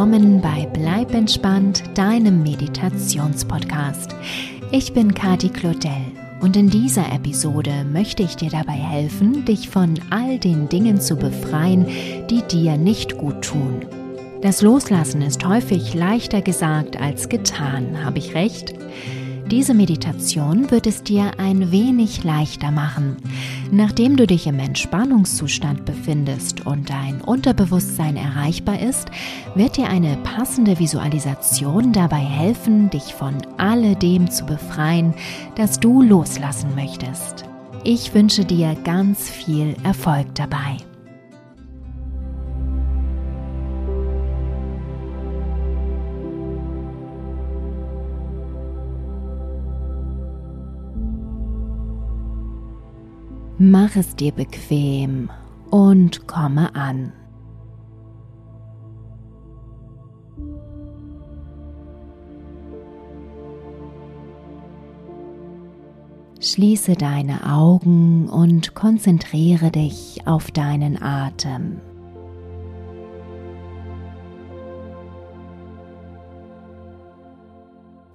willkommen bei Bleib entspannt, deinem Meditationspodcast. Ich bin Kati Claudel und in dieser Episode möchte ich dir dabei helfen, dich von all den Dingen zu befreien, die dir nicht gut tun. Das Loslassen ist häufig leichter gesagt als getan, habe ich recht? Diese Meditation wird es dir ein wenig leichter machen. Nachdem du dich im Entspannungszustand befindest und dein Unterbewusstsein erreichbar ist, wird dir eine passende Visualisation dabei helfen, dich von alledem zu befreien, das du loslassen möchtest. Ich wünsche dir ganz viel Erfolg dabei. Mach es dir bequem und komme an. Schließe deine Augen und konzentriere dich auf deinen Atem.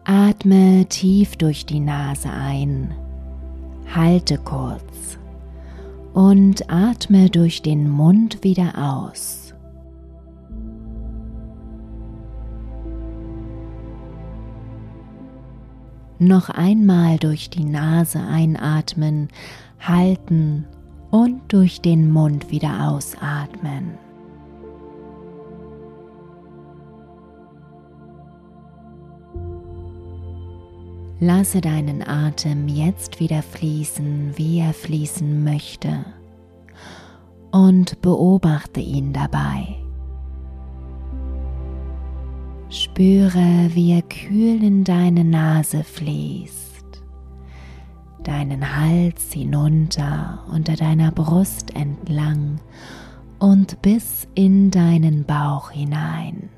Atme tief durch die Nase ein, halte kurz und atme durch den Mund wieder aus. Noch einmal durch die Nase einatmen, halten und durch den Mund wieder ausatmen. Lasse deinen Atem jetzt wieder fließen, wie er fließen möchte und beobachte ihn dabei. Spüre, wie er kühl in deine Nase fließt, deinen Hals hinunter unter deiner Brust entlang und bis in deinen Bauch hinein.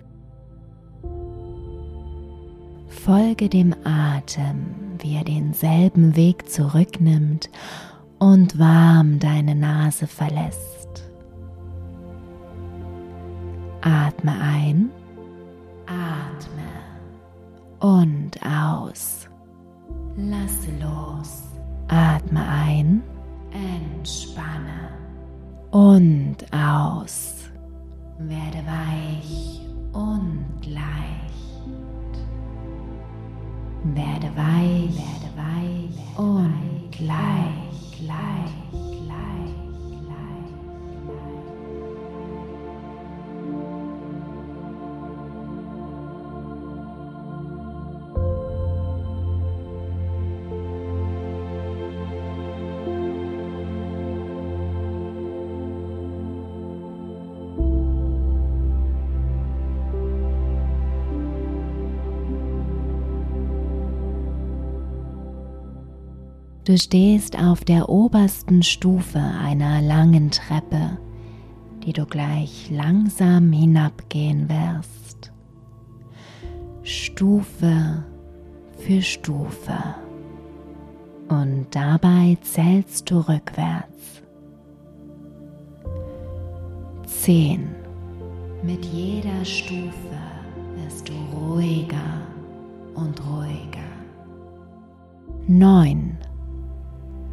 Folge dem Atem, wie er denselben Weg zurücknimmt und warm deine Nase verlässt. Atme ein, atme und aus. Lasse los. Du stehst auf der obersten Stufe einer langen Treppe, die du gleich langsam hinabgehen wirst. Stufe für Stufe. Und dabei zählst du rückwärts. Zehn. Mit jeder Stufe wirst du ruhiger und ruhiger. Neun.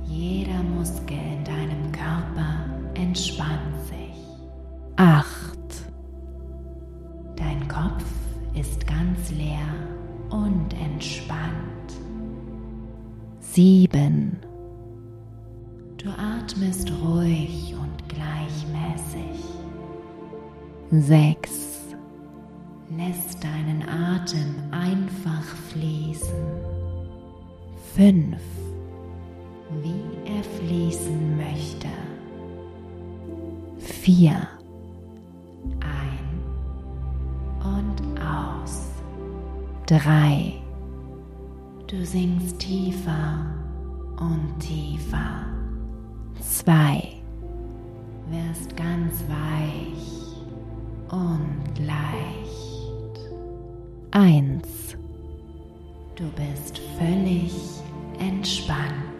Jeder Muskel in deinem Körper entspannt sich. Acht. Dein Kopf ist ganz leer und entspannt. Sieben. Du atmest ruhig und gleichmäßig. Sechs. Lässt deinen Atem einfach fließen. Fünf wie er fließen möchte. Vier. Ein und aus. Drei. Du sinkst tiefer und tiefer. Zwei. Wirst ganz weich und leicht. Eins. Du bist völlig entspannt.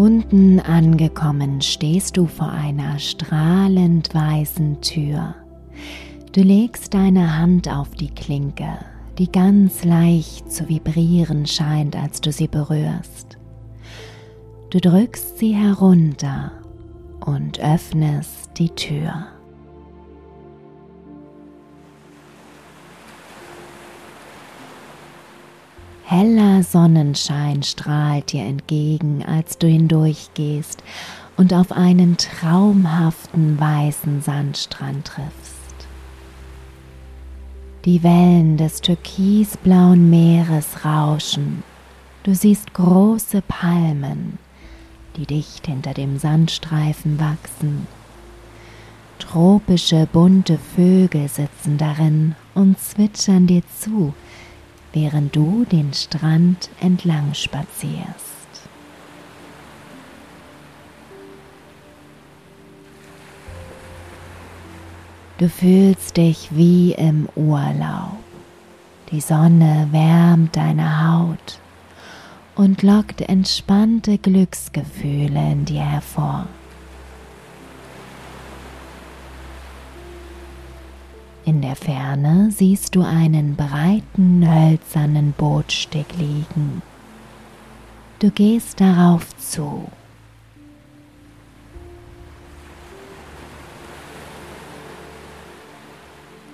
Unten angekommen stehst du vor einer strahlend weißen Tür. Du legst deine Hand auf die Klinke, die ganz leicht zu vibrieren scheint, als du sie berührst. Du drückst sie herunter und öffnest die Tür. Heller Sonnenschein strahlt dir entgegen, als du hindurchgehst und auf einen traumhaften weißen Sandstrand triffst. Die Wellen des türkisblauen Meeres rauschen. Du siehst große Palmen, die dicht hinter dem Sandstreifen wachsen. Tropische bunte Vögel sitzen darin und zwitschern dir zu, während du den Strand entlang spazierst. Du fühlst dich wie im Urlaub. Die Sonne wärmt deine Haut und lockt entspannte Glücksgefühle in dir hervor. In der Ferne siehst du einen breiten hölzernen Bootsteg liegen. Du gehst darauf zu.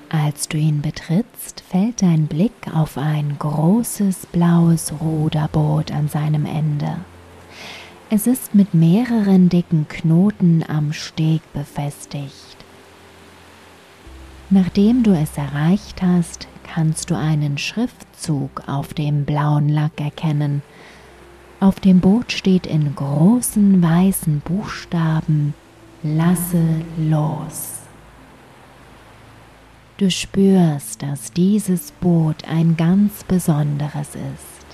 Als du ihn betrittst, fällt dein Blick auf ein großes blaues Ruderboot an seinem Ende. Es ist mit mehreren dicken Knoten am Steg befestigt. Nachdem du es erreicht hast, kannst du einen Schriftzug auf dem blauen Lack erkennen. Auf dem Boot steht in großen weißen Buchstaben Lasse los. Du spürst, dass dieses Boot ein ganz besonderes ist.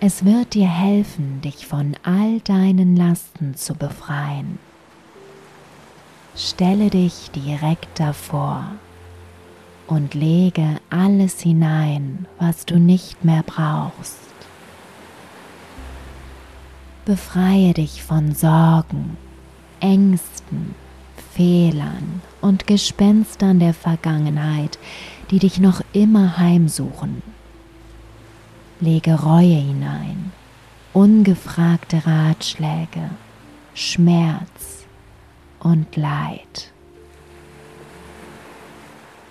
Es wird dir helfen, dich von all deinen Lasten zu befreien. Stelle dich direkt davor und lege alles hinein, was du nicht mehr brauchst. Befreie dich von Sorgen, Ängsten, Fehlern und Gespenstern der Vergangenheit, die dich noch immer heimsuchen. Lege Reue hinein, ungefragte Ratschläge, Schmerz, und Leid.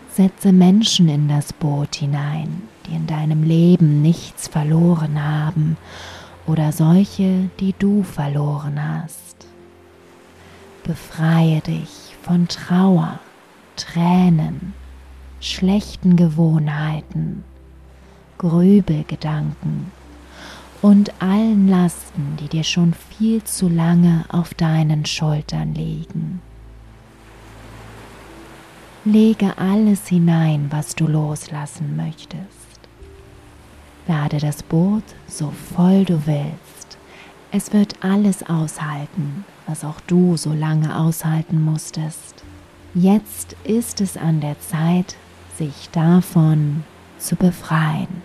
Setze Menschen in das Boot hinein, die in deinem Leben nichts verloren haben oder solche, die du verloren hast. Befreie dich von Trauer, Tränen, schlechten Gewohnheiten, Grübelgedanken und allen Lasten, die dir schon viel zu lange auf deinen Schultern liegen. Lege alles hinein, was du loslassen möchtest. Lade das Boot so voll du willst. Es wird alles aushalten, was auch du so lange aushalten musstest. Jetzt ist es an der Zeit, sich davon zu befreien.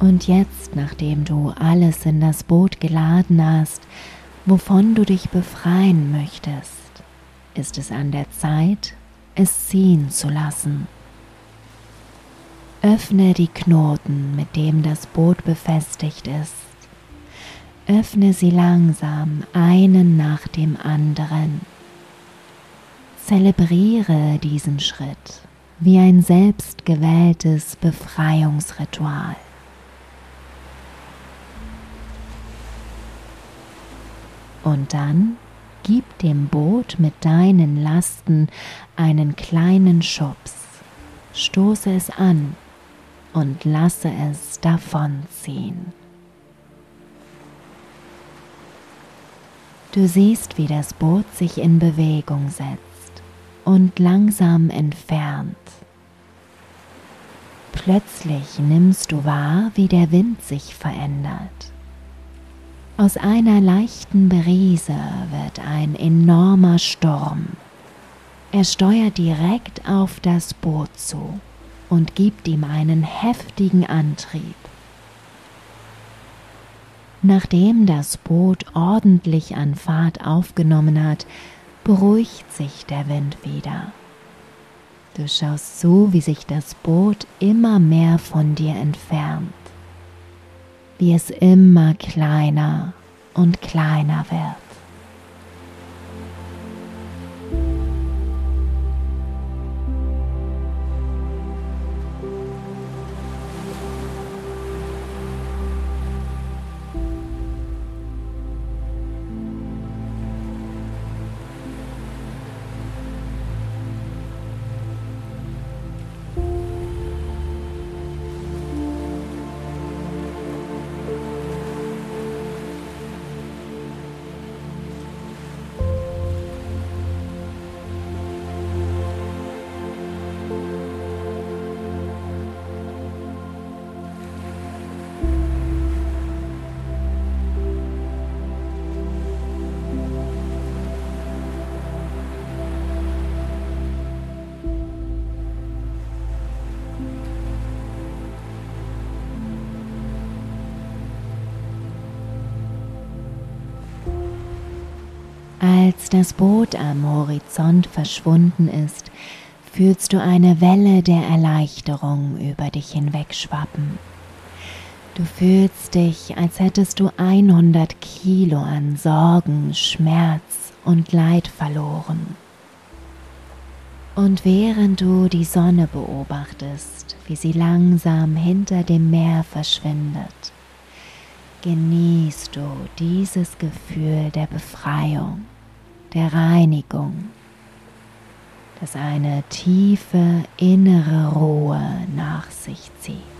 Und jetzt, nachdem du alles in das Boot geladen hast, wovon du dich befreien möchtest, ist es an der Zeit, es ziehen zu lassen. Öffne die Knoten, mit dem das Boot befestigt ist. Öffne sie langsam einen nach dem anderen. Zelebriere diesen Schritt wie ein selbstgewähltes Befreiungsritual. Und dann gib dem Boot mit deinen Lasten einen kleinen Schubs, stoße es an und lasse es davonziehen. Du siehst, wie das Boot sich in Bewegung setzt und langsam entfernt. Plötzlich nimmst du wahr, wie der Wind sich verändert. Aus einer leichten Brise wird ein enormer Sturm. Er steuert direkt auf das Boot zu und gibt ihm einen heftigen Antrieb. Nachdem das Boot ordentlich an Fahrt aufgenommen hat, beruhigt sich der Wind wieder. Du schaust zu, wie sich das Boot immer mehr von dir entfernt wie es immer kleiner und kleiner wird. Als das Boot am Horizont verschwunden ist, fühlst du eine Welle der Erleichterung über dich hinwegschwappen. Du fühlst dich, als hättest du 100 Kilo an Sorgen, Schmerz und Leid verloren. Und während du die Sonne beobachtest, wie sie langsam hinter dem Meer verschwindet, genießt du dieses Gefühl der Befreiung der Reinigung, das eine tiefe innere Ruhe nach sich zieht.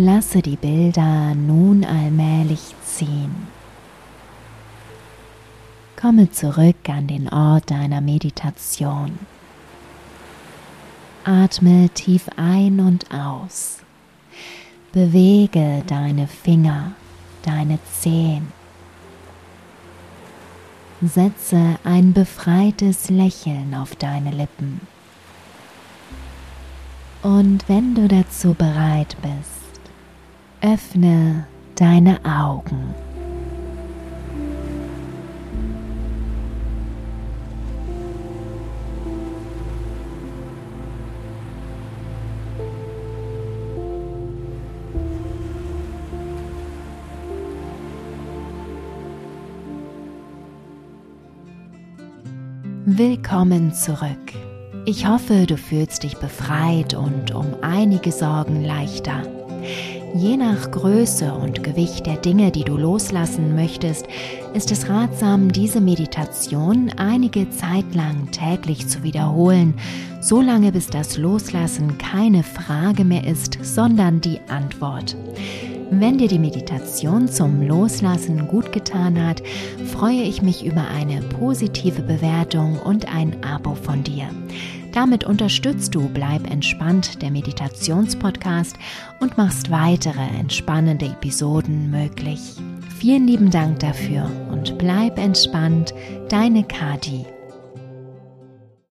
Lasse die Bilder nun allmählich ziehen. Komme zurück an den Ort deiner Meditation. Atme tief ein und aus. Bewege deine Finger, deine Zehen. Setze ein befreites Lächeln auf deine Lippen. Und wenn du dazu bereit bist, öffne deine Augen. Willkommen zurück. Ich hoffe, du fühlst dich befreit und um einige Sorgen leichter. Je nach Größe und Gewicht der Dinge, die du loslassen möchtest, ist es ratsam, diese Meditation einige Zeit lang täglich zu wiederholen, solange bis das Loslassen keine Frage mehr ist, sondern die Antwort. Wenn dir die Meditation zum Loslassen gut getan hat, freue ich mich über eine positive Bewertung und ein Abo von dir. Damit unterstützt du Bleib entspannt, der Meditationspodcast und machst weitere entspannende Episoden möglich. Vielen lieben Dank dafür und bleib entspannt, deine Kati.